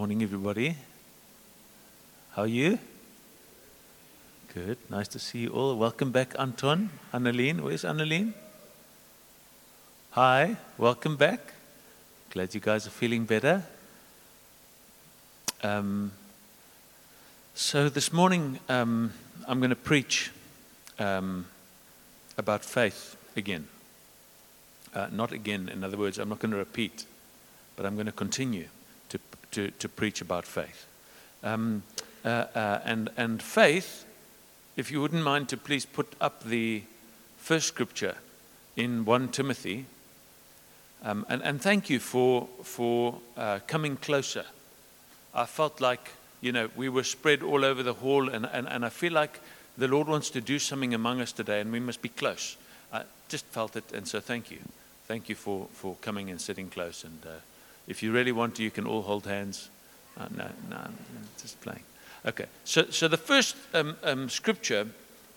Morning, everybody. How are you? Good. Nice to see you all. Welcome back, Anton. Anneline. Where's Anneline? Hi. Welcome back. Glad you guys are feeling better. Um, so, this morning, um, I'm going to preach um, about faith again. Uh, not again, in other words, I'm not going to repeat, but I'm going to continue to, to, preach about faith. Um, uh, uh, and, and faith, if you wouldn't mind to please put up the first scripture in 1 Timothy. Um, and, and thank you for, for uh, coming closer. I felt like, you know, we were spread all over the hall, and, and, and I feel like the Lord wants to do something among us today, and we must be close. I just felt it, and so thank you. Thank you for, for coming and sitting close. And uh, if you really want to, you can all hold hands. Uh, no, no, just playing. Okay, so, so the first um, um, scripture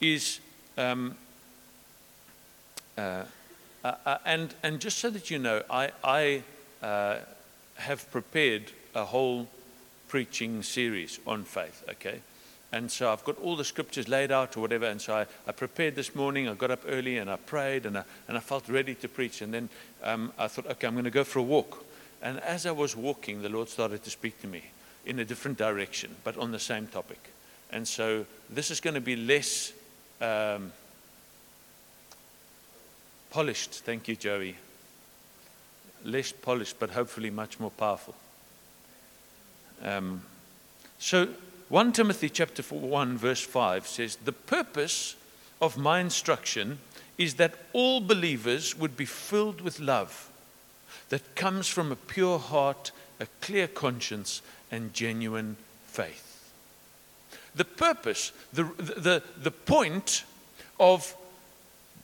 is, um, uh, uh, uh and, and just so that you know, I, I uh, have prepared a whole preaching series on faith, okay? And so I've got all the scriptures laid out or whatever. And so I, I prepared this morning. I got up early and I prayed and I, and I felt ready to preach. And then um, I thought, okay, I'm going to go for a walk. And as I was walking, the Lord started to speak to me in a different direction, but on the same topic. And so this is going to be less um, polished. Thank you, Joey. Less polished, but hopefully much more powerful. Um, so 1 Timothy chapter 1 verse 5 says the purpose of my instruction is that all believers would be filled with love that comes from a pure heart, a clear conscience and genuine faith. The purpose, the, the, the point of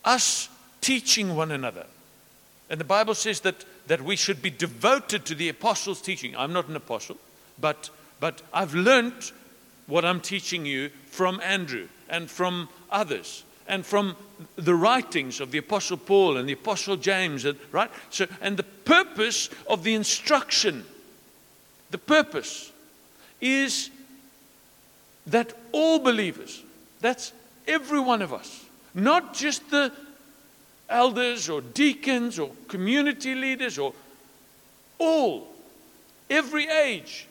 us teaching one another. And the Bible says that, that we should be devoted to the apostles' teaching. I'm not an apostle, but, but I've learned what I'm teaching you from Andrew and from others and from the writings of the apostle Paul and the apostle James and, right? So and the purpose of the instruction the purpose is that all believers that's every one of us not just the elders or deacons or community leaders or all every age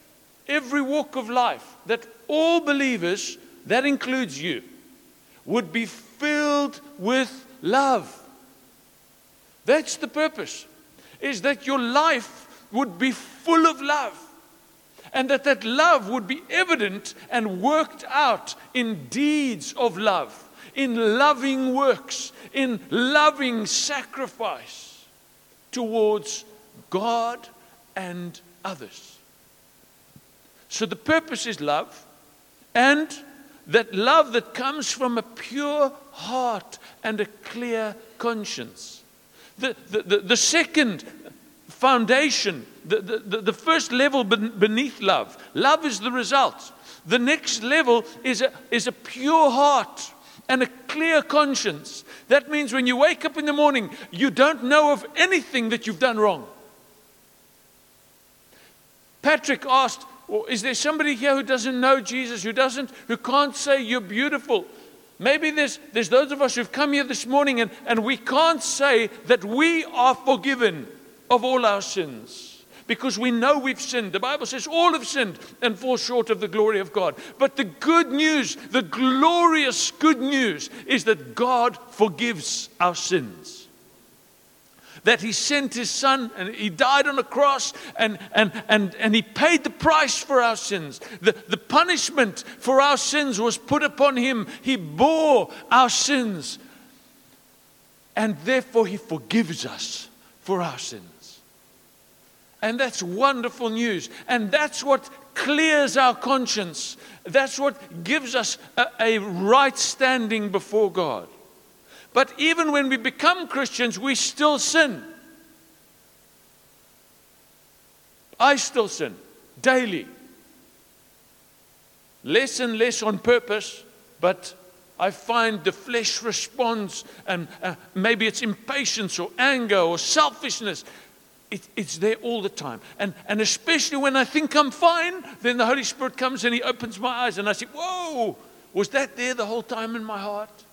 every walk of life that all believers, that includes you, would be filled with love. That's the purpose, is that your life would be full of love. And that that love would be evident and worked out in deeds of love, in loving works, in loving sacrifice towards God and others. So the purpose is love, and that love that comes from a pure heart and a clear conscience. The, the, the, the second foundation, the, the, the first level beneath love, love is the result. The next level is a, is a pure heart and a clear conscience. That means when you wake up in the morning, you don't know of anything that you've done wrong. Patrick asked, or is there somebody here who doesn't know Jesus, who doesn't, who can't say you're beautiful? Maybe there's, there's those of us who've come here this morning and, and we can't say that we are forgiven of all our sins because we know we've sinned. The Bible says all have sinned and fall short of the glory of God. But the good news, the glorious good news, is that God forgives our sins that he sent his son and he died on a cross and, and, and, and he paid the price for our sins. The, the punishment for our sins was put upon him. He bore our sins. And therefore, he forgives us for our sins. And that's wonderful news. And that's what clears our conscience. That's what gives us a, a right standing before God. But even when we become Christians, we still sin. I still sin daily. Less and less on purpose, but I find the flesh responds, and uh, maybe it's impatience or anger or selfishness. it, it's there all the time. And, and especially when I think I'm fine, then the Holy Spirit comes and He opens my eyes, and I say, Whoa, was that there the whole time in my heart?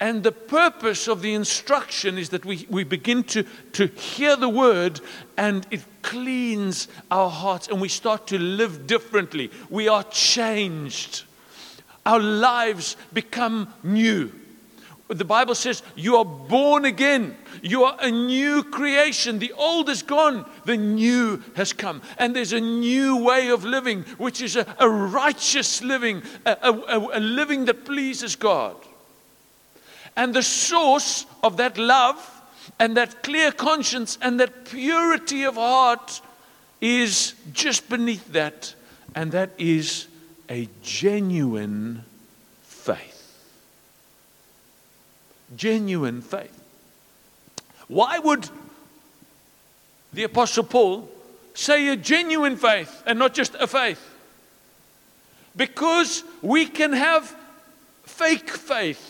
And the purpose of the instruction is that we, we begin to, to hear the word and it cleans our hearts and we start to live differently. We are changed. Our lives become new. The Bible says you are born again. You are a new creation. The old is gone, the new has come. And there's a new way of living, which is a, a righteous living, a, a, a living that pleases God. And the source of that love and that clear conscience and that purity of heart is just beneath that, and that is a genuine faith. Genuine faith. Why would the Apostle Paul say a genuine faith and not just a faith? Because we can have fake faith.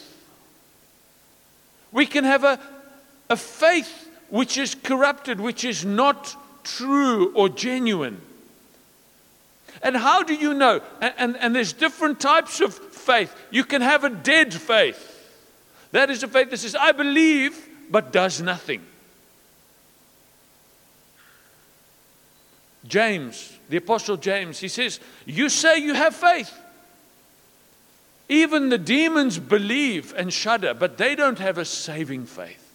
We can have a, a faith which is corrupted, which is not true or genuine. And how do you know? And, and, and, there's different types of faith. You can have a dead faith. That is a faith that says, I believe, but does nothing. James, the Apostle James, he says, You say you have faith, even the demons believe and shudder, but they don't have a saving faith.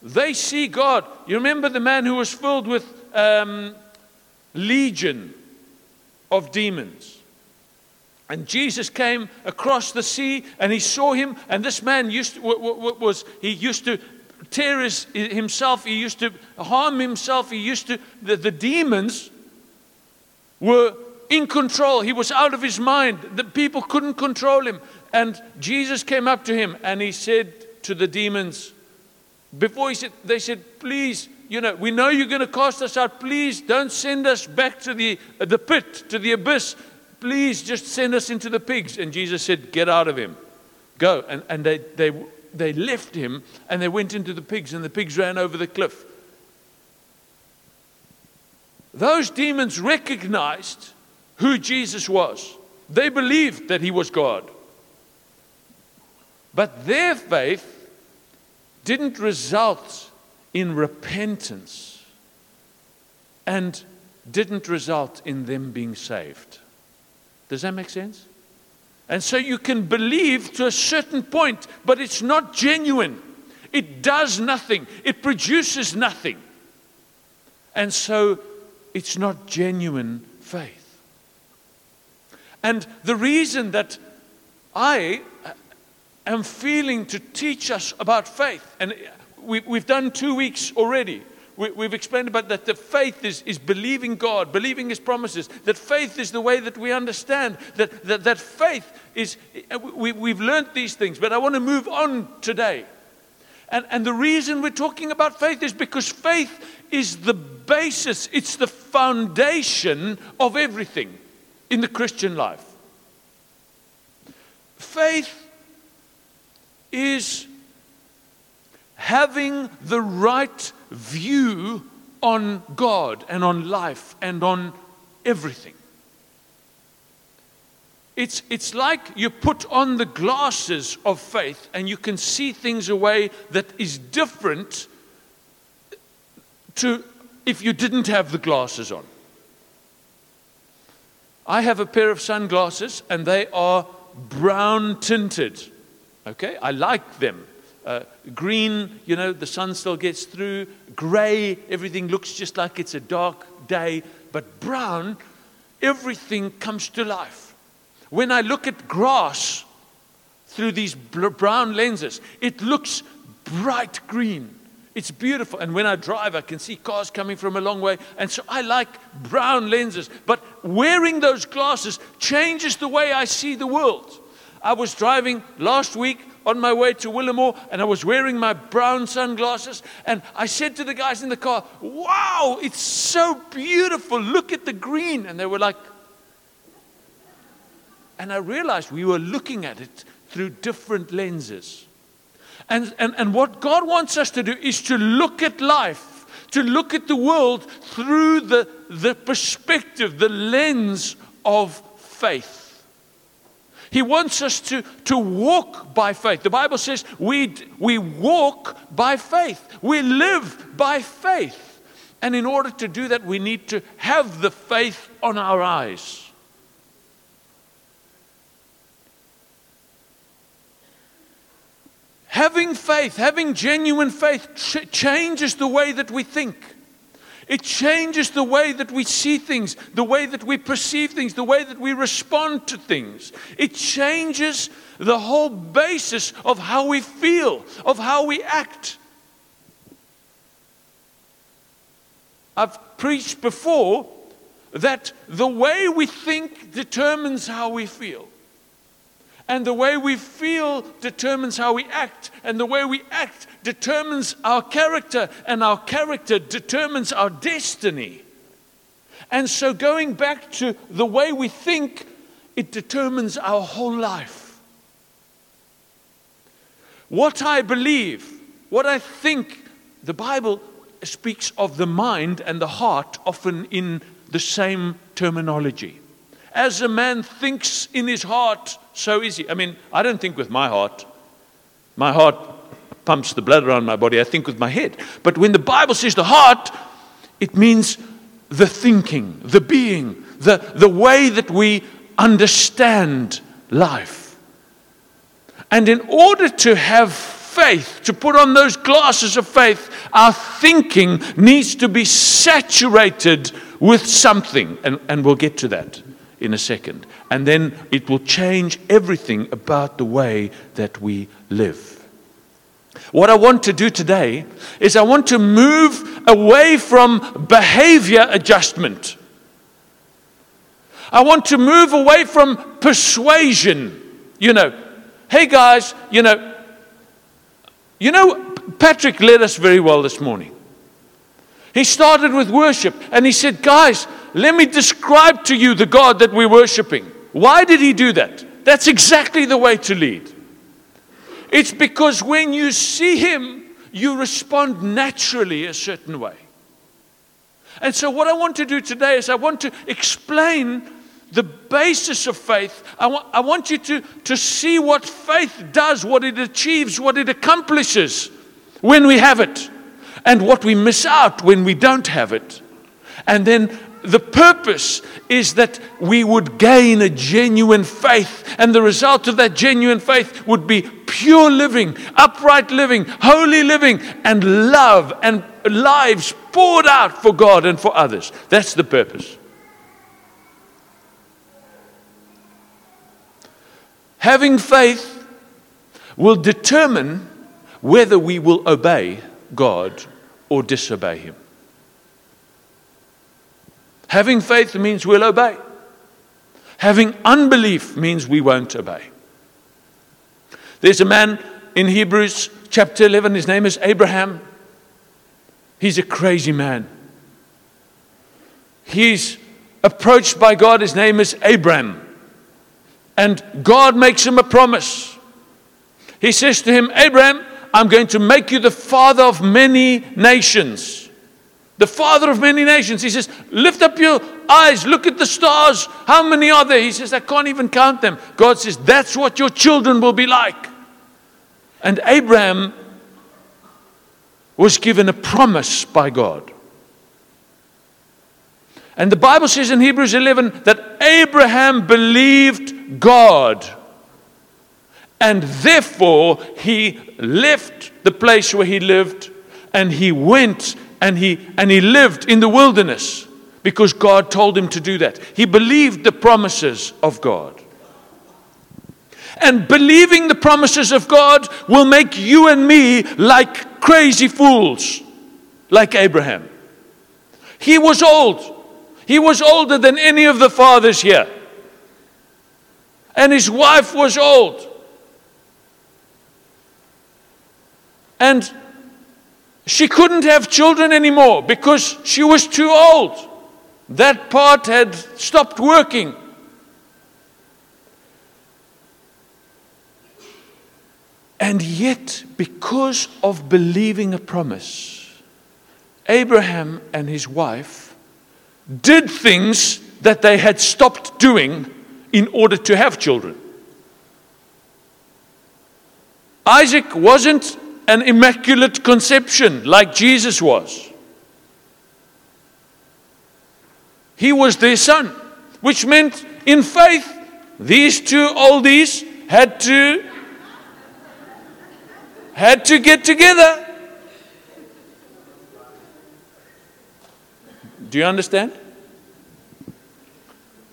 They see God. You remember the man who was filled with um, legion of demons. And Jesus came across the sea and he saw him. And this man used to, was he used to tear his, himself. He used to harm himself. He used to the, the demons were in control. He was out of his mind. The people couldn't control him. And Jesus came up to him and he said to the demons, before he said, they said, please, you know, we know you're going to cast us out. Please don't send us back to the, uh, the pit, to the abyss. Please just send us into the pigs. And Jesus said, get out of him. Go. And, and they, they, they left him and they went into the pigs and the pigs ran over the cliff. Those demons recognized who Jesus was. They believed that he was God. But their faith didn't result in repentance and didn't result in them being saved. Does that make sense? And so you can believe to a certain point, but it's not genuine. It does nothing, it produces nothing. And so it's not genuine faith. And the reason that I uh, am feeling to teach us about faith, and we, have done two weeks already. We, have explained about that the faith is, is believing God, believing His promises. That faith is the way that we understand. That, that, that faith is, uh, we, we've learned these things, but I want to move on today. And, and the reason we're talking about faith is because faith is the basis, it's the foundation of everything in the Christian life. Faith is having the right view on God and on life and on everything. It's, it's like you put on the glasses of faith and you can see things a way that is different to if you didn't have the glasses on. I have a pair of sunglasses and they are brown tinted. Okay, I like them. Uh, green, you know, the sun still gets through. Gray, everything looks just like it's a dark day. But brown, everything comes to life. When I look at grass through these brown lenses, it looks bright green. It's beautiful. And when I drive, I can see cars coming from a long way. And so I like brown lenses. But wearing those glasses changes the way I see the world. I was driving last week on my way to Willamore and I was wearing my brown sunglasses. And I said to the guys in the car, Wow, it's so beautiful. Look at the green. And they were like, and I realized we were looking at it through different lenses. And, and, and what God wants us to do is to look at life, to look at the world through the, the perspective, the lens of faith. He wants us to, to walk by faith. The Bible says we, we walk by faith, we live by faith. And in order to do that, we need to have the faith on our eyes. Having faith, having genuine faith, ch- changes the way that we think. It changes the way that we see things, the way that we perceive things, the way that we respond to things. It changes the whole basis of how we feel, of how we act. I've preached before that the way we think determines how we feel. And the way we feel determines how we act. And the way we act determines our character. And our character determines our destiny. And so, going back to the way we think, it determines our whole life. What I believe, what I think, the Bible speaks of the mind and the heart often in the same terminology. As a man thinks in his heart, so easy. I mean, I don't think with my heart. My heart pumps the blood around my body. I think with my head. But when the Bible says the heart, it means the thinking, the being, the, the way that we understand life. And in order to have faith, to put on those glasses of faith, our thinking needs to be saturated with something. And, and we'll get to that in a second. And then it will change everything about the way that we live. What I want to do today is I want to move away from behavior adjustment. I want to move away from persuasion. You know, hey guys, you know, you know, Patrick led us very well this morning. He started with worship and he said, guys, let me describe to you the God that we're worshiping. Why did he do that? That's exactly the way to lead. It's because when you see him, you respond naturally a certain way. And so, what I want to do today is I want to explain the basis of faith. I want, I want you to, to see what faith does, what it achieves, what it accomplishes when we have it, and what we miss out when we don't have it. And then the purpose is that we would gain a genuine faith, and the result of that genuine faith would be pure living, upright living, holy living, and love and lives poured out for God and for others. That's the purpose. Having faith will determine whether we will obey God or disobey Him. Having faith means we'll obey. Having unbelief means we won't obey. There's a man in Hebrews chapter 11, his name is Abraham. He's a crazy man. He's approached by God, his name is Abram. And God makes him a promise. He says to him, Abraham, I'm going to make you the father of many nations the father of many nations. He says, Lift up your eyes, look at the stars. How many are there? He says, I can't even count them. God says, That's what your children will be like. And Abraham was given a promise by God. And the Bible says in Hebrews 11 that Abraham believed God. And therefore, he left the place where he lived and he went and he, and he lived in the wilderness because God told him to do that. He believed the promises of God. And believing the promises of God will make you and me like crazy fools, like Abraham. He was old. He was older than any of the fathers here. And his wife was old. And she couldn't have children anymore because she was too old. That part had stopped working. And yet, because of believing a promise, Abraham and his wife did things that they had stopped doing in order to have children. Isaac wasn't an immaculate conception like Jesus was. He was their son, which meant in faith, these two oldies had to had to get together. Do you understand?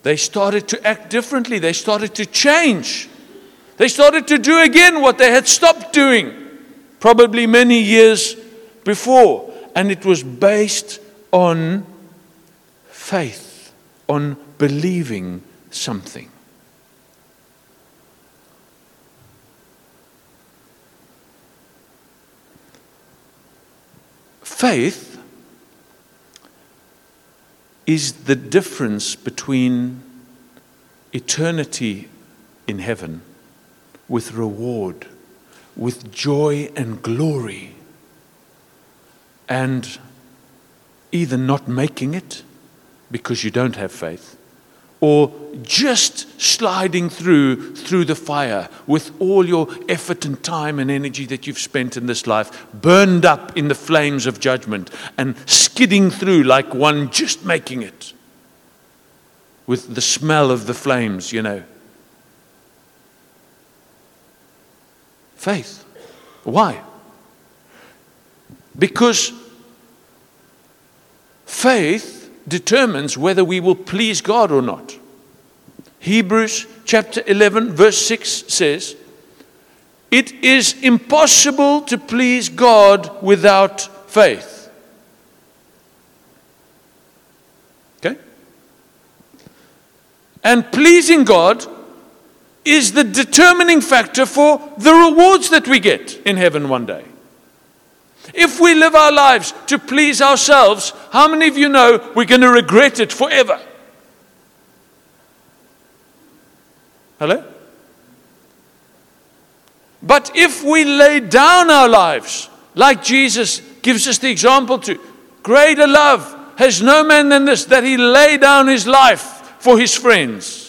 They started to act differently. They started to change. They started to do again what they had stopped doing, probably many years before. And it was based on faith, on believing something. Faith is the difference between eternity in heaven with reward, with joy and glory, and either not making it because you don't have faith or just sliding through through the fire with all your effort and time and energy that you've spent in this life burned up in the flames of judgment and skidding through like one just making it with the smell of the flames you know faith why because faith determines whether we will please God or not. Hebrews chapter 11, verse 6 says, It is impossible to please God without faith. Okay? And pleasing God is the determining factor for the rewards that we get in heaven one day. If we live our lives to please ourselves, how many of you know we're going to regret it forever? Hello? But if we lay down our lives, like Jesus gives us the example to, greater love has no man than this, that he lay down his life for his friends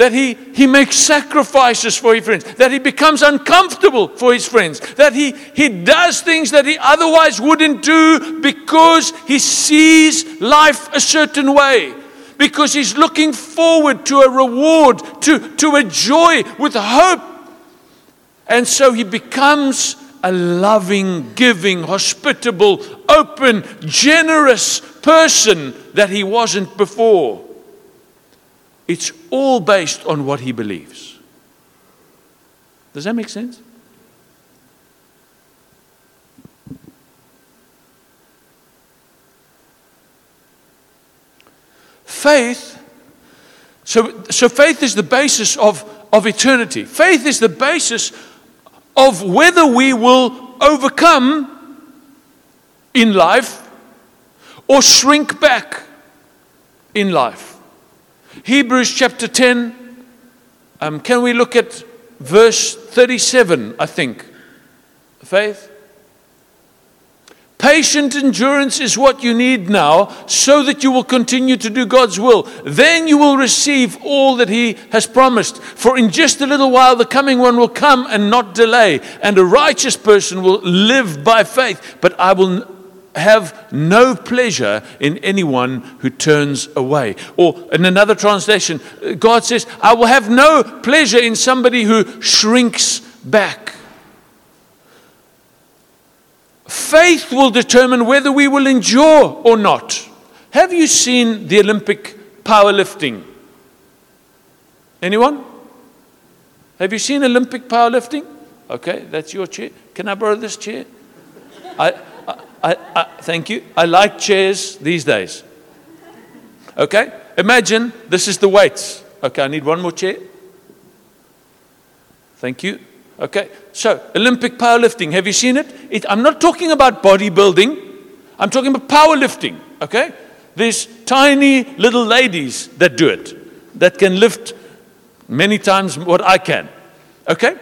that he, he makes sacrifices for his friends, that he becomes uncomfortable for his friends, that he, he does things that he otherwise wouldn't do because he sees life a certain way, because he's looking forward to a reward, to, to a joy with hope. And so he becomes a loving, giving, hospitable, open, generous person that he wasn't before. It's all based on what he believes. Does that make sense? Faith, so, so faith is the basis of, of eternity. Faith is the basis of whether we will overcome in life or shrink back in life. Hebrews chapter 10. Um, can we look at verse 37, I think? Faith? Patient endurance is what you need now so that you will continue to do God's will. Then you will receive all that He has promised. For in just a little while, the coming one will come and not delay, and a righteous person will live by faith. But I will have no pleasure in anyone who turns away. Or in another translation, God says, I will have no pleasure in somebody who shrinks back. Faith will determine whether we will endure or not. Have you seen the Olympic powerlifting? Anyone? Have you seen Olympic powerlifting? Okay, that's your chair. Can I borrow this chair? I, I, I, thank you. I like chairs these days. Okay? Imagine this is the weights. Okay, I need one more chair. Thank you. Okay, so Olympic powerlifting, have you seen it? it? I'm not talking about bodybuilding, I'm talking about powerlifting. Okay? There's tiny little ladies that do it, that can lift many times what I can. Okay?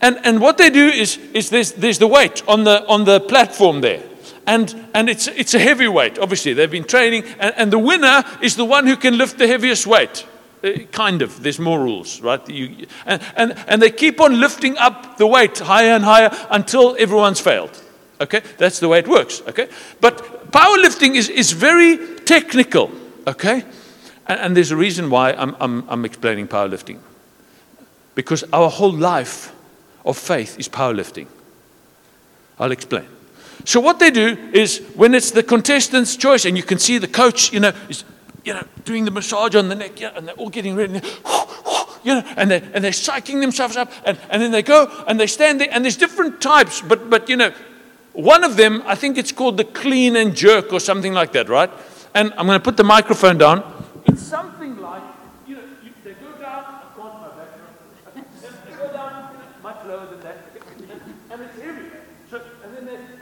And, and what they do is, is there's, there's the weight on the, on the platform there. And, and it's, it's a heavy weight, obviously. They've been training. And, and the winner is the one who can lift the heaviest weight. Uh, kind of. There's more rules, right? You, and, and, and they keep on lifting up the weight higher and higher until everyone's failed. Okay? That's the way it works. Okay? But powerlifting is, is very technical. Okay? And, and there's a reason why I'm, I'm, I'm explaining powerlifting. Because our whole life of faith is powerlifting. I'll explain. So what they do is when it's the contestant's choice, and you can see the coach, you know, is you know doing the massage on the neck, yeah, and they're all getting ready, you know, and they and they're psyching themselves up, and, and then they go and they stand there, and there's different types, but but you know, one of them, I think it's called the clean and jerk or something like that, right? And I'm going to put the microphone down. It's something like, you know, you, they go down, I can't my back, they go down much lower than that, and it's heavy. So, and then they,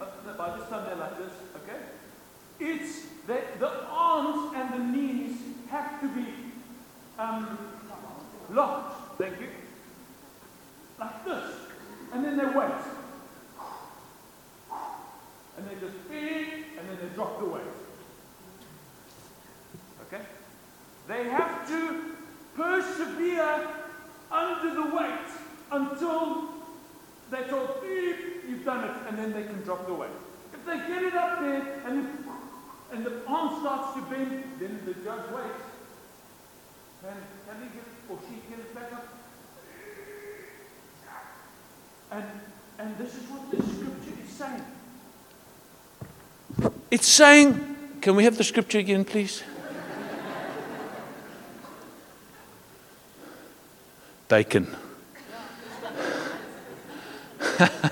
I just stand there like this, okay? It's that the arms and the knees have to be um, locked. Thank you. Like this. And then they wait. And they just feed, and then they drop the weight. Okay? They have to persevere under the weight until they're told, beep, you've done it, and then they can drop the weight. If they get it up there and, and the arm starts to bend, then the judge waits. Can, can he get it, or she get it back up? And, and this is what the scripture is saying. It's saying, can we have the scripture again, please? Bacon.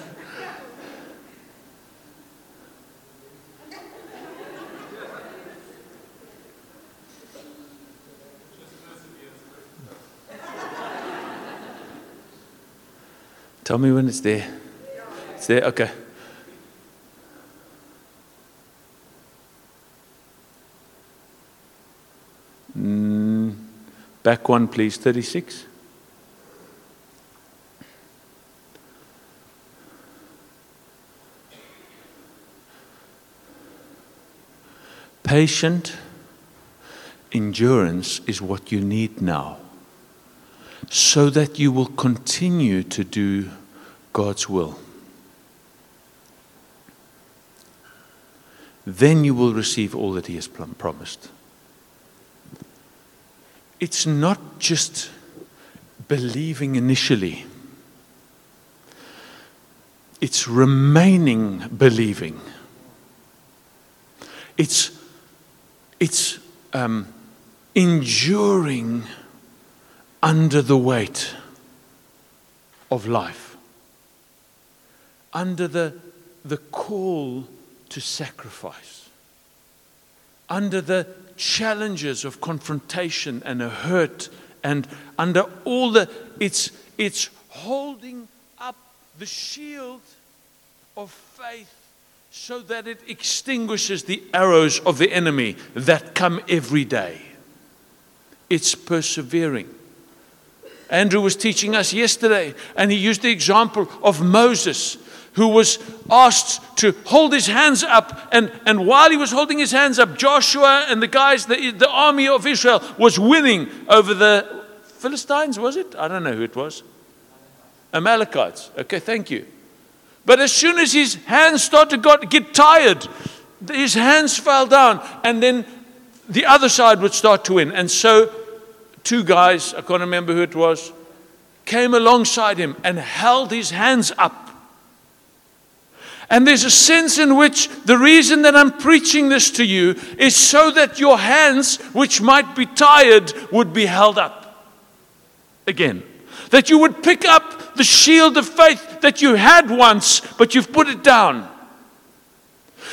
Tell me when it's there. It's there? Okay. Mm, back one, please. 36. Patient endurance is what you need now so that you will continue to do God's will. Then you will receive all that He has promised. It's not just believing initially, it's remaining believing. It's, it's um, enduring under the weight of life, under the, the call to sacrifice, under the challenges of confrontation and a hurt, and under all the, it's, it's holding up the shield of faith so that it extinguishes the arrows of the enemy that come every day. It's persevering. Andrew was teaching us yesterday, and he used the example of Moses, who was asked to hold his hands up. And, and while he was holding his hands up, Joshua and the guys, the, the army of Israel, was winning over the Philistines, was it? I don't know who it was. Amalekites. Okay, thank you. But as soon as his hands started to get tired, his hands fell down, and then the other side would start to win. And so two guys, I can't remember who it was, came alongside him and held his hands up. And there's a sense in which the reason that I'm preaching this to you is so that your hands, which might be tired, would be held up again. That you would pick up the shield of faith that you had once, but you've put it down.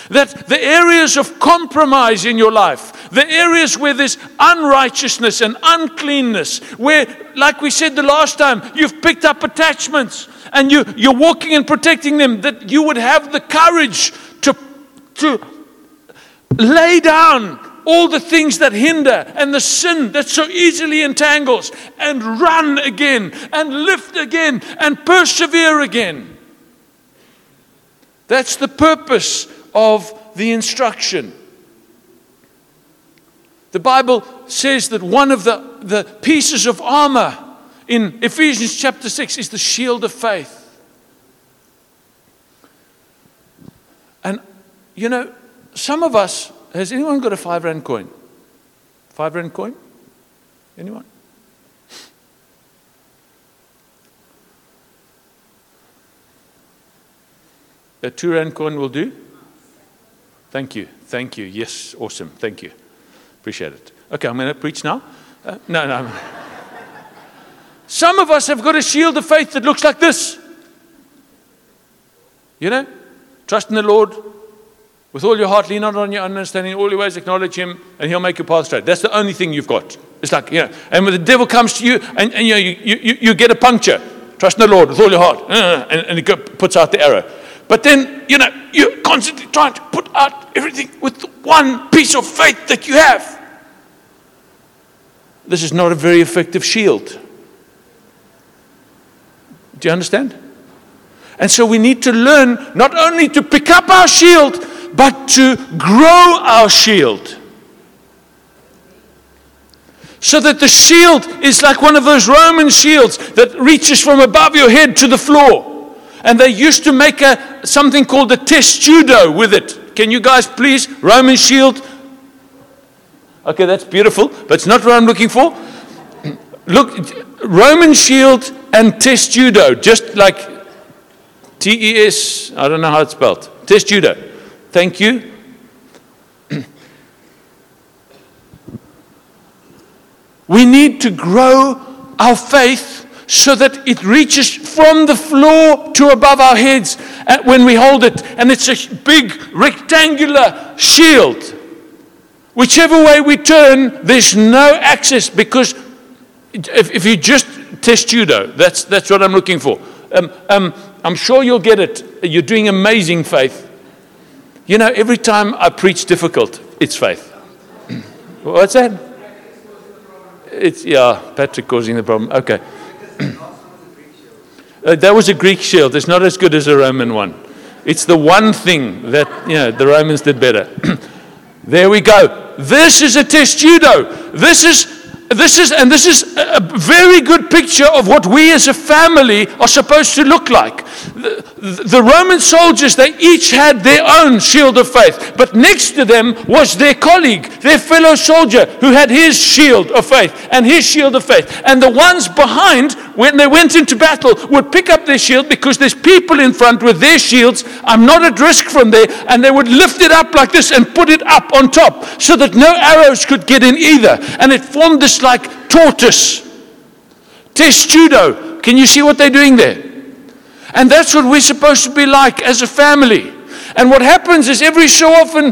That the areas of compromise in your life, the areas where there's unrighteousness and uncleanness, where, like we said the last time, you've picked up attachments and you, you're walking and protecting them, that you would have the courage to, to lay down all the things that hinder and the sin that so easily entangles and run again and lift again and persevere again. That's the purpose of the instruction. The Bible says that one of the, the pieces of armor in Ephesians chapter 6 is the shield of faith. And, you know, some of us has anyone got a five rand coin? Five rand coin? Anyone? A two rand coin will do? Thank you. Thank you. Yes, awesome. Thank you. Appreciate it. Okay, I'm going to preach now. Uh, no, no. Some of us have got a shield of faith that looks like this. You know, trust in the Lord, with all your heart, lean not on your understanding, all your ways acknowledge him, and he'll make your path straight. That's the only thing you've got. It's like, you know, and when the devil comes to you and, and you, know, you, you, you get a puncture, trust in the Lord with all your heart, uh, and, and he puts out the arrow. But then, you know, you're constantly trying to put out everything with one piece of faith that you have. This is not a very effective shield. Do you understand? And so we need to learn not only to pick up our shield, but to grow our shield. So that the shield is like one of those Roman shields that reaches from above your head to the floor. And they used to make a, something called a testudo with it. Can you guys please? Roman shield. Okay, that's beautiful, but it's not what I'm looking for. Look, Roman shield and testudo, just like T E S, I don't know how it's spelled. Testudo. Thank you. we need to grow our faith so that it reaches from the floor to above our heads when we hold it. And it's a big rectangular shield. Whichever way we turn, there's no access because if, if you just testudo, that's, that's what I'm looking for. Um, um, I'm sure you'll get it. You're doing amazing faith. You know, every time I preach difficult, it's faith. What's that? It's, yeah, Patrick causing the problem. Okay. Uh, that was a Greek shield. It's not as good as a Roman one. It's the one thing that, you know, the Romans did better. there we go. This is a testudo. This is this is, and this is a very good picture of what we as a family are supposed to look like. The, the, Roman soldiers, they each had their own shield of faith, but next to them was their colleague, their fellow soldier, who had his shield of faith and his shield of faith. And the ones behind, when they went into battle, would pick up their shield because there's people in front with their shields. I'm not at risk from there. And they would lift it up like this and put it up on top so that no arrows could get in either. And it formed this like tortoise. Testudo. Can you see what they're doing there? And that's what we're supposed to be like as a family. And what happens is every so often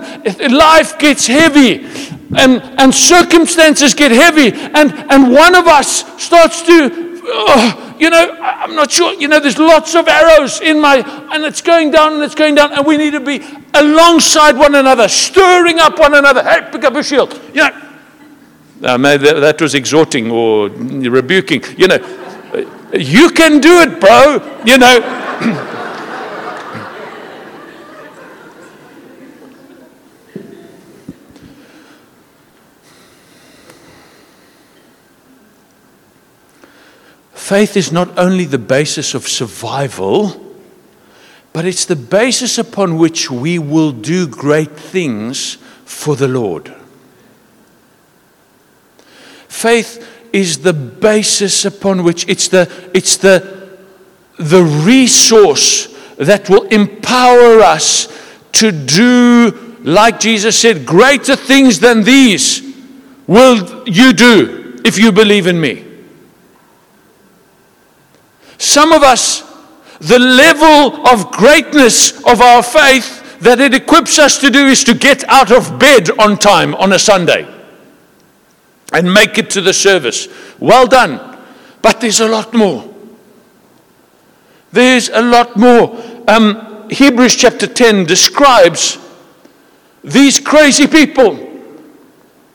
life gets heavy and, and circumstances get heavy, and, and one of us starts to, oh, you know, I'm not sure, you know, there's lots of arrows in my, and it's going down and it's going down, and we need to be alongside one another, stirring up one another. Hey, pick up a shield. You know, uh, that was exhorting or rebuking. You know, you can do it, bro. You know. Faith is not only the basis of survival, but it's the basis upon which we will do great things for the Lord. Faith is the basis upon which it's the, it's the, the resource that will empower us to do, like Jesus said, greater things than these will you do if you believe in me. Some of us, the level of greatness of our faith that it equips us to do is to get out of bed on time on a Sunday and make it to the service. Well done. But there's a lot more. There's a lot more. Um, Hebrews chapter 10 describes these crazy people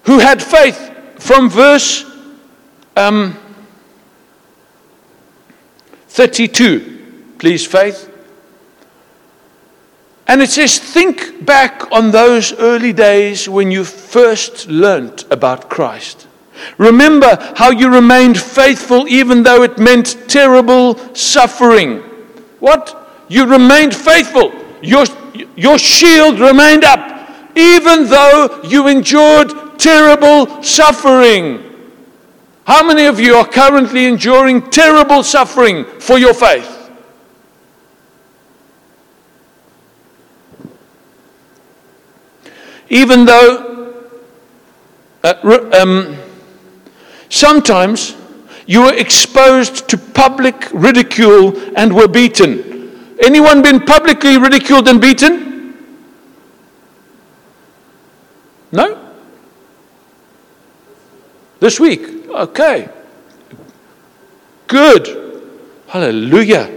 who had faith from verse um, 32. Please, faith. And it says, think back on those early days when you first learnt about Christ. Remember how you remained faithful even though it meant terrible suffering. What? You remained faithful. Your, your shield remained up even though you endured terrible suffering. How many of you are currently enduring terrible suffering for your faith? Even though uh, um, Sometimes you were exposed to public ridicule and were beaten. Anyone been publicly ridiculed and beaten? No? This week? Okay. Good. Hallelujah.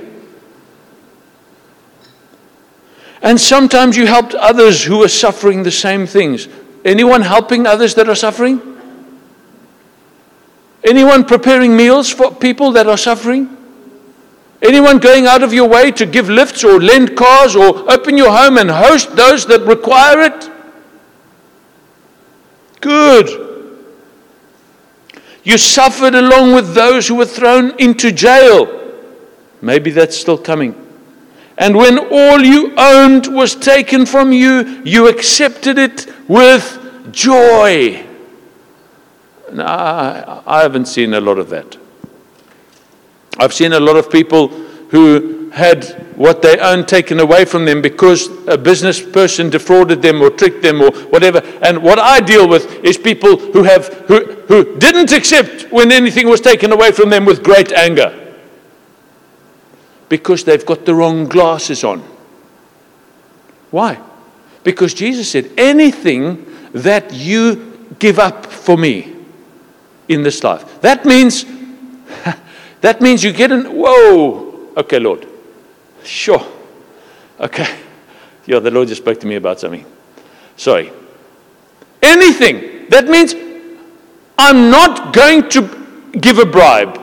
And sometimes you helped others who were suffering the same things. Anyone helping others that are suffering? Anyone preparing meals for people that are suffering? Anyone going out of your way to give lifts or lend cars or open your home and host those that require it? Good. You suffered along with those who were thrown into jail. Maybe that's still coming. And when all you owned was taken from you, you accepted it with joy. No, I, haven't seen a lot of that. I've seen a lot of people who had what they own taken away from them because a business person defrauded them or tricked them or whatever. And what I deal with is people who have who, who didn't accept when anything was taken away from them with great anger. Because they've got the wrong glasses on. Why? Because Jesus said, anything that you give up for me, in this life. That means, that means you get an, whoa, okay, Lord, sure, okay. Yeah, the Lord just spoke to me about something. Sorry. Anything. That means I'm not going to give a bribe.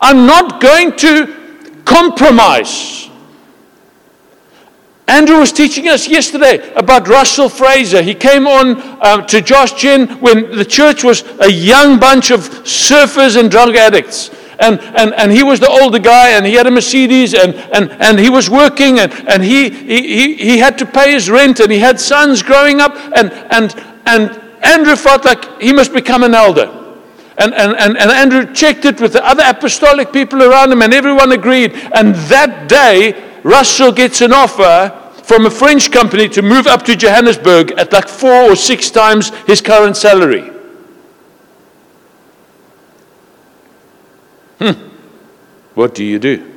I'm not going to compromise. Andrew was teaching us yesterday about Russell Fraser. He came on um, to Josh Gen when the church was a young bunch of surfers and drug addicts. And, and, and he was the older guy, and he had a Mercedes, and, and, and he was working, and, and he, he, he had to pay his rent, and he had sons growing up, and, and, and Andrew felt like he must become an elder. And, and, and, and Andrew checked it with the other apostolic people around him, and everyone agreed. And that day, Russell gets an offer from a French company to move up to Johannesburg at like four or six times his current salary. Hmm. What do you do?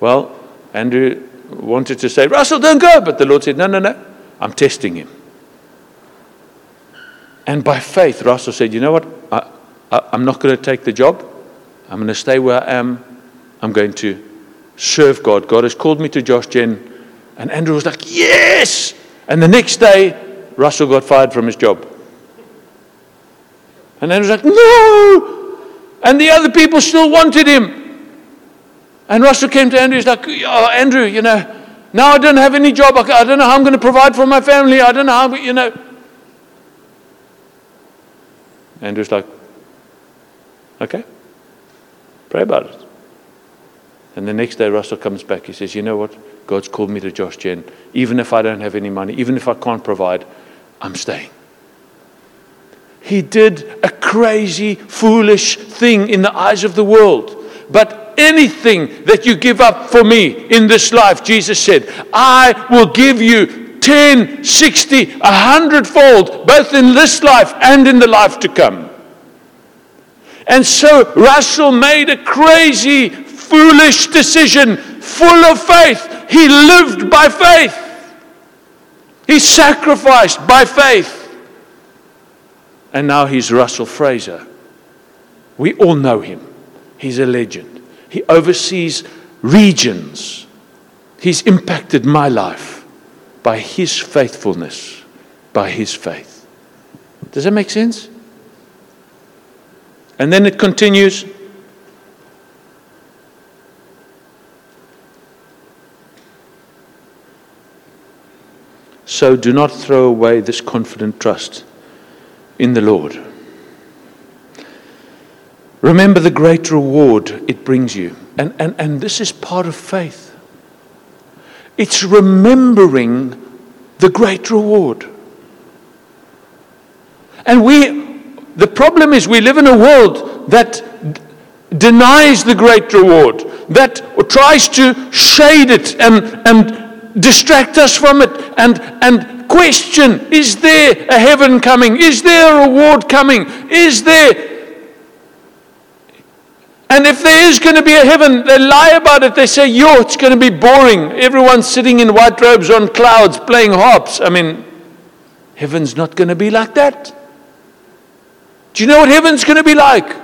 Well, Andrew wanted to say, Russell, don't go. But the Lord said, No, no, no. I'm testing him. And by faith, Russell said, You know what? I, I, I'm not going to take the job. I'm going to stay where I am. I'm going to serve God. God has called me to Josh Gen. And Andrew was like, Yes! And the next day, Russell got fired from his job. And Andrew was like, No! And the other people still wanted him. And Russell came to Andrew. He's like, Oh, Andrew, you know, now I don't have any job. I don't know how I'm going to provide for my family. I don't know how, you know. Andrew's like, Okay, pray about it. And the next day, Russell comes back. He says, You know what? God's called me to Josh Gen. Even if I don't have any money, even if I can't provide, I'm staying. He did a crazy, foolish thing in the eyes of the world. But anything that you give up for me in this life, Jesus said, I will give you 10, 60, 100 fold, both in this life and in the life to come. And so Russell made a crazy, foolish decision, full of faith. He lived by faith. He sacrificed by faith. And now he's Russell Fraser. We all know him. He's a legend. He oversees regions. He's impacted my life by his faithfulness, by his faith. Does that make sense? And then it continues. So do not throw away this confident trust in the Lord. Remember the great reward it brings you. And, and, and this is part of faith. It's remembering the great reward. And we, the problem is we live in a world that d- denies the great reward, that tries to shade it and, and distract us from it and, and question is there a heaven coming? Is there a reward coming? Is there and if there is going to be a heaven, they lie about it. They say, yo, it's going to be boring. Everyone's sitting in white robes on clouds playing harps. I mean, heaven's not going to be like that. Do you know what heaven's going to be like?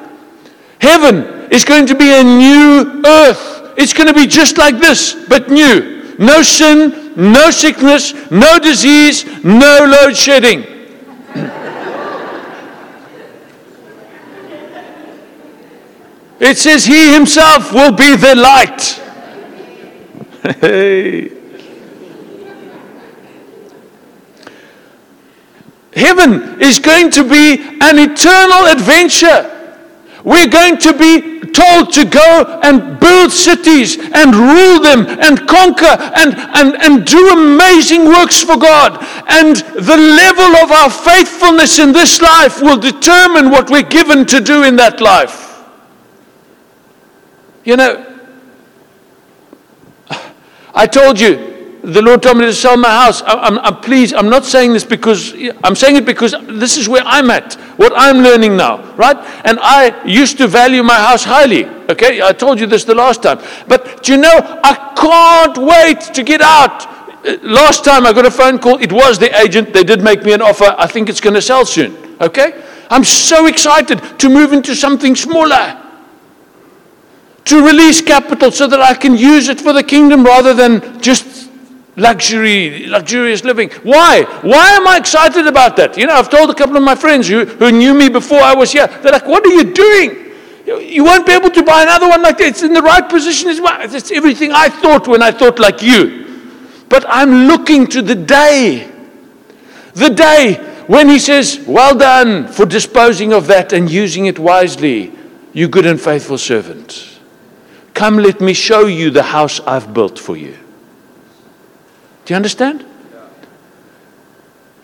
Heaven is going to be a new earth. It's going to be just like this, but new. No sin, no sickness, no disease, no load shedding. It says he himself will be the light. Hey. Heaven is going to be an eternal adventure. We're going to be told to go and build cities and rule them and conquer and, and, and do amazing works for God. And the level of our faithfulness in this life will determine what we're given to do in that life. You know, I told you, the Lord told me to sell my house. I, I'm, I'm pleased. I'm not saying this because, I'm saying it because this is where I'm at, what I'm learning now, right? And I used to value my house highly, okay? I told you this the last time. But do you know, I can't wait to get out. Uh, last time I got a phone call, it was the agent. They did make me an offer. I think it's going to sell soon, okay? I'm so excited to move into something smaller to release capital so that I can use it for the kingdom rather than just luxury, luxurious living. Why? Why am I excited about that? You know, I've told a couple of my friends who, who knew me before I was here, they're like, what are you doing? You won't be able to buy another one like that. It's in the right position as well. It's everything I thought when I thought like you. But I'm looking to the day. The day when he says, Well done for disposing of that and using it wisely, you good and faithful servant. Come, let me show you the house I've built for you. Do you understand?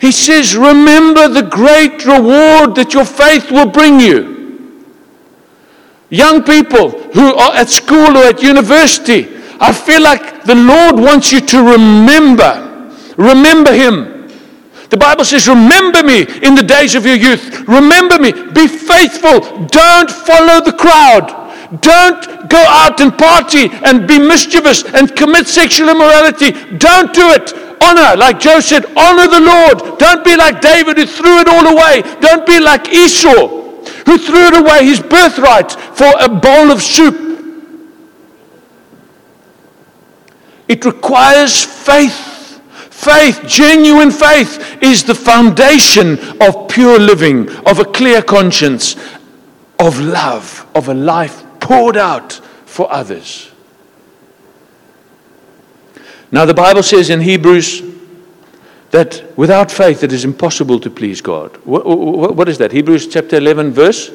He says, Remember the great reward that your faith will bring you. Young people who are at school or at university, I feel like the Lord wants you to remember. Remember Him. The Bible says, Remember me in the days of your youth. Remember me. Be faithful. Don't follow the crowd. Don't go out and party and be mischievous and commit sexual immorality. Don't do it. Honor, like Joe said, honor the Lord. Don't be like David who threw it all away. Don't be like Esau who threw it away, his birthright, for a bowl of soup. It requires faith. Faith, genuine faith, is the foundation of pure living, of a clear conscience, of love, of a life poured out for others. Now, the Bible says in Hebrews that without faith it is impossible to please God. what, what is that? Hebrews chapter 11, verse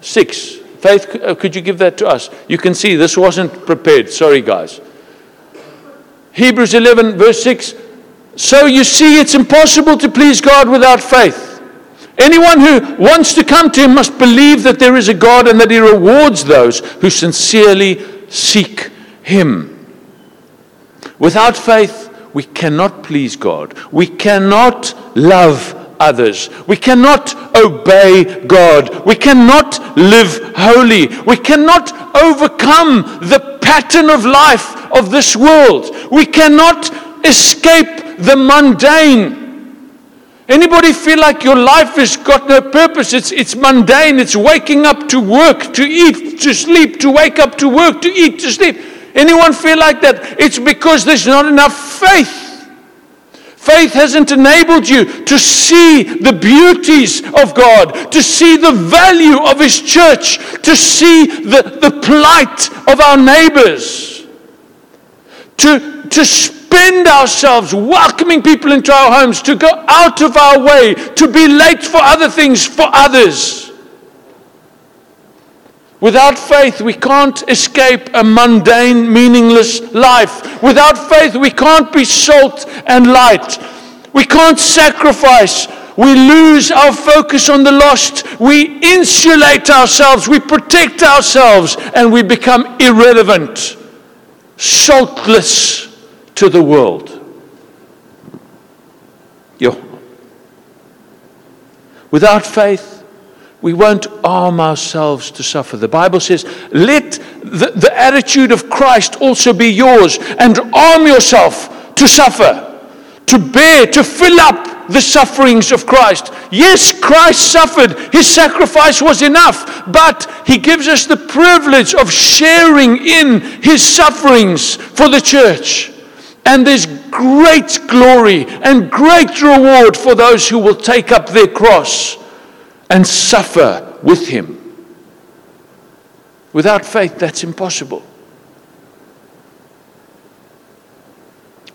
6. Faith, uh, could you give that to us? You can see this wasn't prepared. Sorry, guys. Hebrews 11, verse 6. So you see, it's impossible to please God without faith. Anyone who wants to come to him must believe that there is a God and that he rewards those who sincerely seek him. Without faith, we cannot please God. We cannot love others. We cannot obey God. We cannot live holy. We cannot overcome the pattern of life of this world. We cannot escape the mundane. Anybody feel like your life has got no purpose? It's, it's mundane. It's waking up to work, to eat, to sleep, to wake up to work, to eat, to sleep. Anyone feel like that? It's because there's not enough faith. Faith hasn't enabled you to see the beauties of God, to see the value of His church, to see the, the plight of our neighbors, to, to spend ourselves welcoming people into our homes, to go out of our way, to be late for other things for others. Without faith, we can't escape a mundane, meaningless life. Without faith, we can't be salt and light. We can't sacrifice. We lose our focus on the lost. We insulate ourselves. We protect ourselves. And we become irrelevant, saltless to the world. Yo. Without faith, we won't arm ourselves to suffer. The Bible says, let the, the attitude of Christ also be yours and arm yourself to suffer, to bear, to fill up the sufferings of Christ. Yes, Christ suffered. His sacrifice was enough, but he gives us the privilege of sharing in his sufferings for the church. And there's great glory and great reward for those who will take up their cross and suffer with him. Without faith, that's impossible.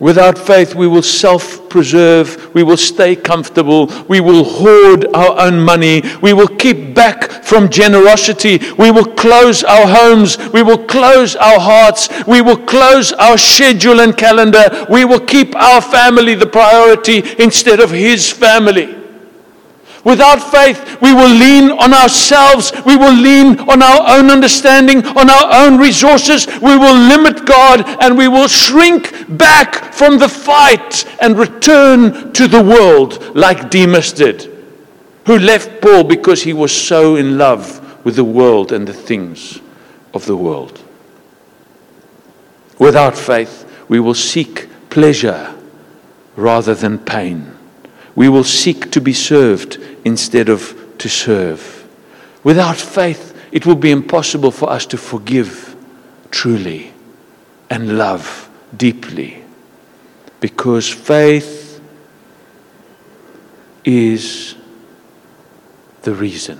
Without faith, we will self preserve, we will stay comfortable, we will hoard our own money, we will keep back from generosity, we will close our homes, we will close our hearts, we will close our schedule and calendar, we will keep our family the priority instead of His family. Without faith, we will lean on ourselves. We will lean on our own understanding, on our own resources. We will limit God and we will shrink back from the fight and return to the world like Demas did, who left Paul because he was so in love with the world and the things of the world. Without faith, we will seek pleasure rather than pain. We will seek to be served instead of to serve. Without faith, it will be impossible for us to forgive truly and love deeply. Because faith is the reason,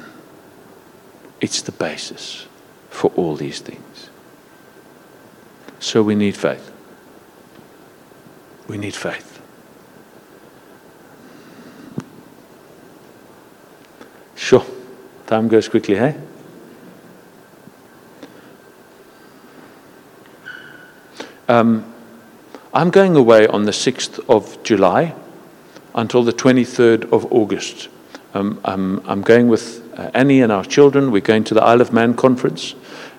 it's the basis for all these things. So we need faith. We need faith. Sure. Time goes quickly, hey? Um, I'm going away on the 6th of July until the 23rd of August. Um, I'm, I'm, going with uh, Annie and our children. We're going to the Isle of Man conference.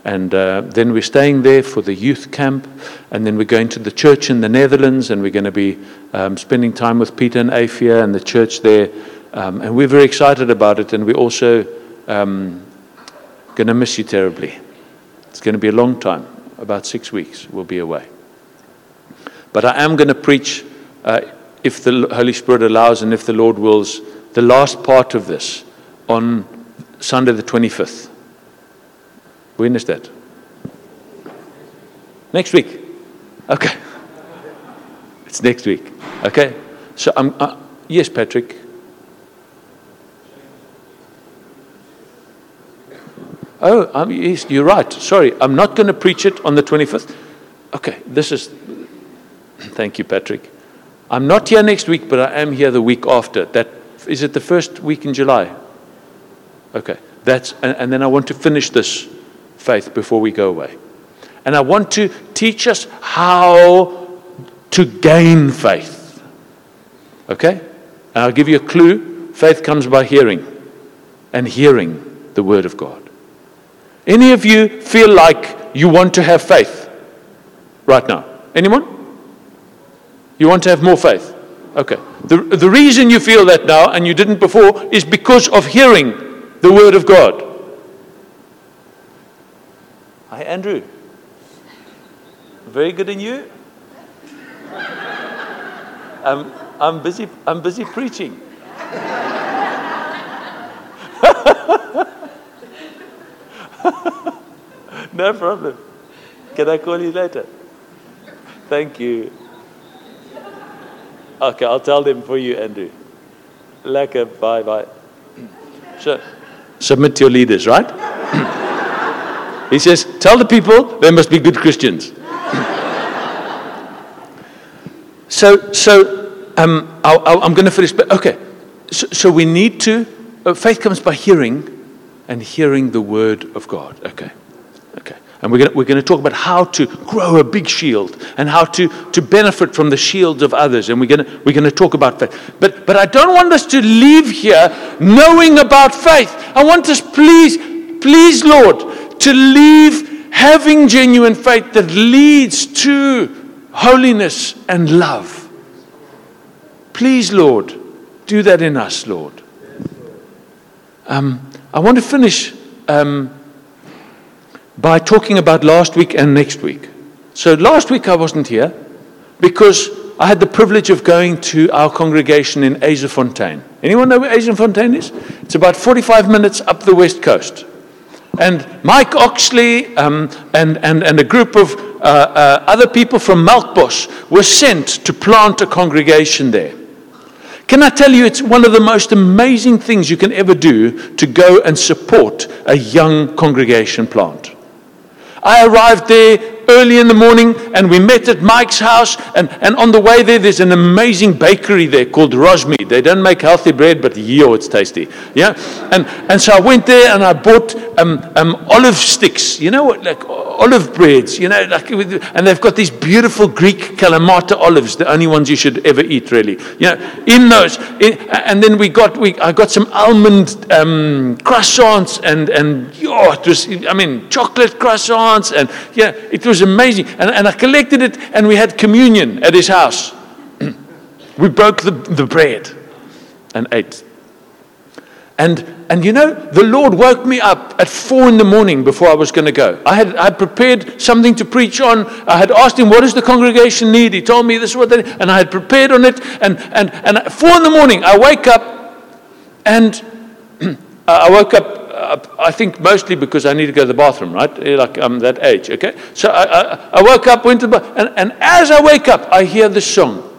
And uh, then we're staying there for the youth camp. And then we're going to the church in the Netherlands. And we're going to be um, spending time with Peter and Afia and the church there um, and we're very excited about it, and we're also um, going to miss you terribly. It's going to be a long time, about six weeks, we'll be away. But I am going to preach, uh, if the Holy Spirit allows and if the Lord wills, the last part of this on Sunday the 25th. When is that? Next week. Okay. It's next week. Okay. So I'm, uh, yes, Patrick. Oh, I'm, yes, you're right. Sorry, I'm not going to preach it on the 25th. Okay, this is. Thank you, Patrick. I'm not here next week, but I am here the week after. That is it. The first week in July. Okay, that's and, and then I want to finish this faith before we go away, and I want to teach us how to gain faith. Okay, and I'll give you a clue. Faith comes by hearing, and hearing the word of God. Any of you feel like you want to have faith right now? Anyone? You want to have more faith? Okay. The, the reason you feel that now and you didn't before is because of hearing the word of God. Hi, Andrew. Very good in you? I'm, I'm, busy, I'm busy preaching. no problem. Can I call you later? Thank you. Okay, I'll tell them for you, Andrew. Lekker, bye bye. Submit to your leaders, right? he says, tell the people they must be good Christians. so, so um, I, am going to finish, but okay. So, so we need to, uh, faith comes by hearing, and hearing the word of God. Okay. Okay. And we're going, we're to talk about how to grow a big shield and how to, to benefit from the shields of others. And we're going, we're to talk about faith. But, but I don't want us to leave here knowing about faith. I want us, please, please, Lord, to leave having genuine faith that leads to holiness and love. Please, Lord, do that in us, Lord. Um, I want to finish. Um, by talking about last week and next week. So last week I wasn't here because I had the privilege of going to our congregation in Yzerfontein. Anyone know where Yzerfontein is? It's about 45 minutes up the west coast. And Mike Oxley um, and, and, and a group of uh, uh, other people from Melkbos were sent to plant a congregation there. Can I tell you, it's one of the most amazing things you can ever do to go and support a young congregation plant. I arrived there early in the morning and we met at Mike's house. And, and on the way there, there's an amazing bakery there called Rosmi. They don't make healthy bread, but yo, it's tasty. Yeah? And, and so I went there and I bought um, um, olive sticks, you know, what? like olive breads, you know, like, and they've got these beautiful Greek Kalamata olives, the only ones you should ever eat, really. You know, in those. In, and then we got, we, I got some almond um, croissants and, and yo, it was, I mean, chocolate croissants. And yeah, it was amazing. And, and I collected it and we had communion at his house. we broke the, the bread and ate. And, and you know, the Lord woke me up at four in the morning before I was going to go. I had, I had prepared something to preach on. I had asked him, What does the congregation need? He told me this is what they need. And I had prepared on it. And, and, and at four in the morning, I wake up and I woke up, I think mostly because I need to go to the bathroom, right? Like I'm that age, okay? So I, I, I woke up, went to the bathroom, and, and as I wake up, I hear this song.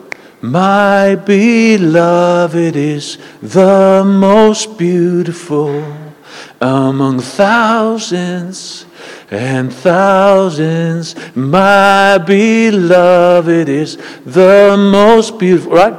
My beloved is the most beautiful among thousands and thousands. My beloved is the most beautiful, right?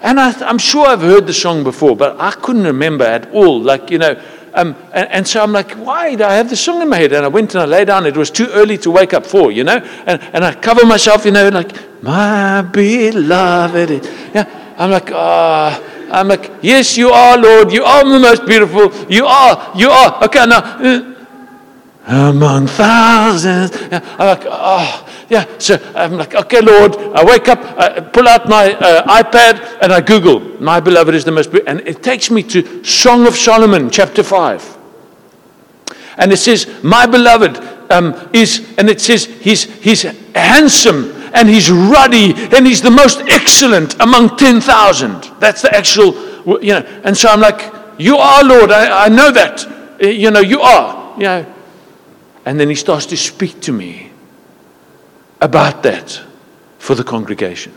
And I, am sure I've heard the song before, but I couldn't remember at all. Like, you know, um, and, and, so I'm like, why do I have the song in my head? And I went and I lay down. It was too early to wake up for, you know. And, and I cover myself, you know, like, my beloved. Yeah, I'm like, ah. Oh. I'm like, yes, you are, Lord. You are the most beautiful. You are. You are. Okay, now. Among thousands. Yeah, I'm like, oh, yeah. So I'm like, okay, Lord. I wake up, I pull out my uh, iPad, and I Google, my beloved is the most beautiful. And it takes me to Song of Solomon, chapter 5. And it says, my beloved um, is, and it says, he's, he's handsome and he's ruddy and he's the most excellent among 10,000. That's the actual, you know. And so I'm like, you are, Lord. I, I know that. You know, you are. You know, and then he starts to speak to me about that for the congregation.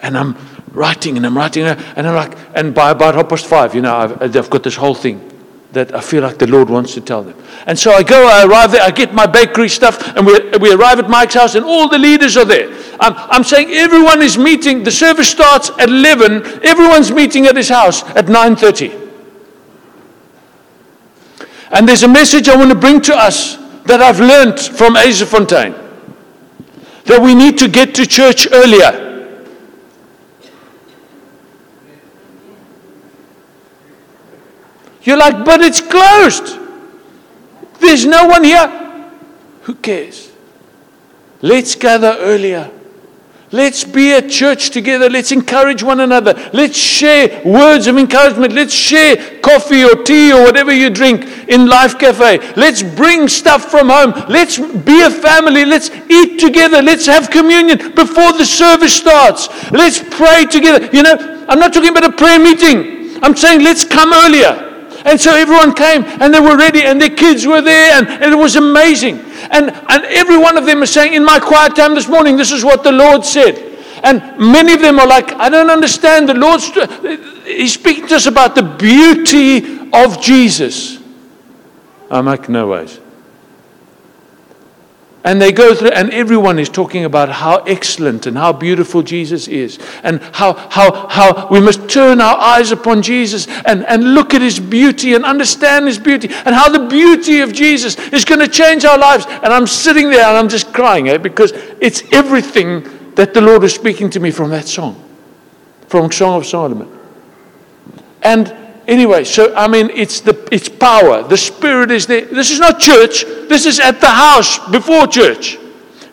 And I'm writing and I'm writing and I'm like, and by about half past five, you know, I've, I've got this whole thing that I feel like the Lord wants to tell them. And so I go, I arrive there, I get my bakery stuff, and we, we arrive at Mike's house, and all the leaders are there. I'm, I'm saying everyone is meeting. The service starts at 11. Everyone's meeting at his house at 9.30. And there's a message I want to bring to us that I've learned from Yzerfontein that we need to get to church earlier. You're like, but it's closed. There's no one here. Who cares? Let's gather earlier. Let's be at church together. Let's encourage one another. Let's share words of encouragement. Let's share coffee or tea or whatever you drink in Life Cafe. Let's bring stuff from home. Let's be a family. Let's eat together. Let's have communion before the service starts. Let's pray together. You know, I'm not talking about a prayer meeting. I'm saying let's come earlier. And so everyone came and they were ready and their kids were there and, and it was amazing. And, and every one of them is saying, In my quiet time this morning, this is what the Lord said. And many of them are like, I don't understand. The Lord's, He's speaking to us about the beauty of Jesus. I'm like, no ways. And they go through, and everyone is talking about how excellent and how beautiful Jesus is, and how, how, how we must turn our eyes upon Jesus and, and look at his beauty and understand his beauty, and how the beauty of Jesus is going to change our lives. And I'm sitting there and I'm just crying eh, because it's everything that the Lord is speaking to me from that song, from Song of Solomon. And anyway, so I mean, it's the it's power. The Spirit is there. This is not church. This is at the house before church.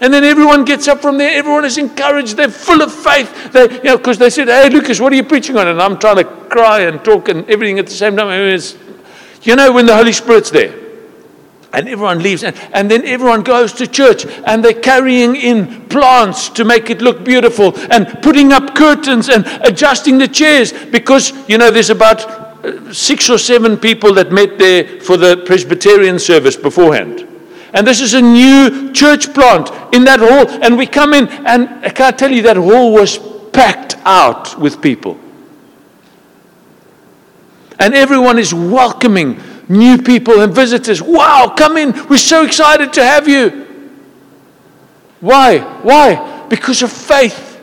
And then everyone gets up from there. Everyone is encouraged. They're full of faith. They, you know, because they said, "Hey, Lukas, what are you preaching on?" And I'm trying to cry and talk and everything at the same time. I mean, you know, when the Holy Spirit's there, and everyone leaves, and, and then everyone goes to church, and they're carrying in plants to make it look beautiful, and putting up curtains and adjusting the chairs because you know there's about six or seven people that met there for the Presbyterian service beforehand. And this is a new church plant in that hall. And we come in, and I can't tell you that hall was packed out with people. And everyone is welcoming new people and visitors. Wow, come in. We're so excited to have you. Why? Why? Because of faith,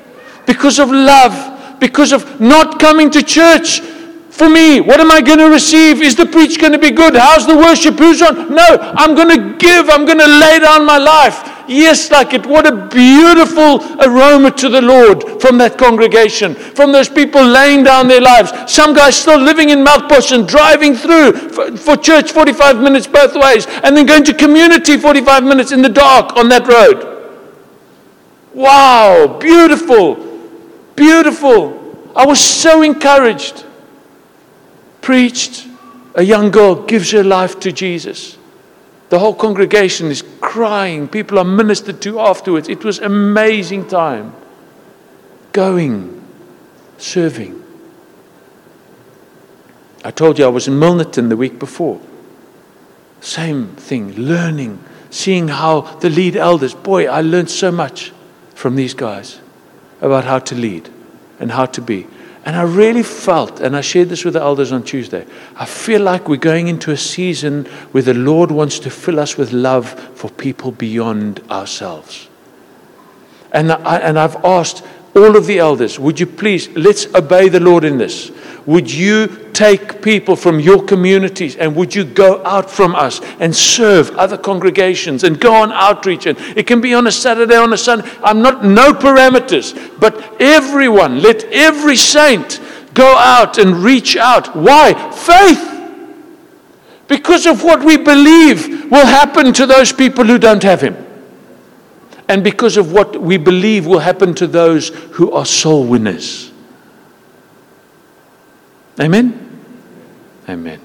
because of love, because of not coming to church for me? What am I going to receive? Is the preach going to be good? How's the worship? Who's on? No, I'm going to give. I'm going to lay down my life. Yes, like it. What a beautiful aroma to the Lord from that congregation, from those people laying down their lives. Some guys still living in Melkbos and driving through for, for church 45 minutes both ways, and then going to community 45 minutes in the dark on that road. Wow, beautiful, beautiful. I was so encouraged preached, a young girl gives her life to Jesus. The whole congregation is crying. People are ministered to afterwards. It was amazing time. Going, serving. I told you I was in Milnerton the week before. Same thing, learning, seeing how the lead elders. Boy, I learned so much from these guys about how to lead and how to be. And I really felt, and I shared this with the elders on Tuesday, I feel like we're going into a season where the Lord wants to fill us with love for people beyond ourselves. And, I, and I've asked all of the elders, would you please, let's obey the Lord in this. Would you take people from your communities and would you go out from us and serve other congregations and go on outreach? And it can be on a Saturday, on a Sunday. I'm not, no parameters, but everyone, let every saint go out and reach out. Why? Faith. Because of what we believe will happen to those people who don't have Him. And because of what we believe will happen to those who are soul winners. Amen? Amen.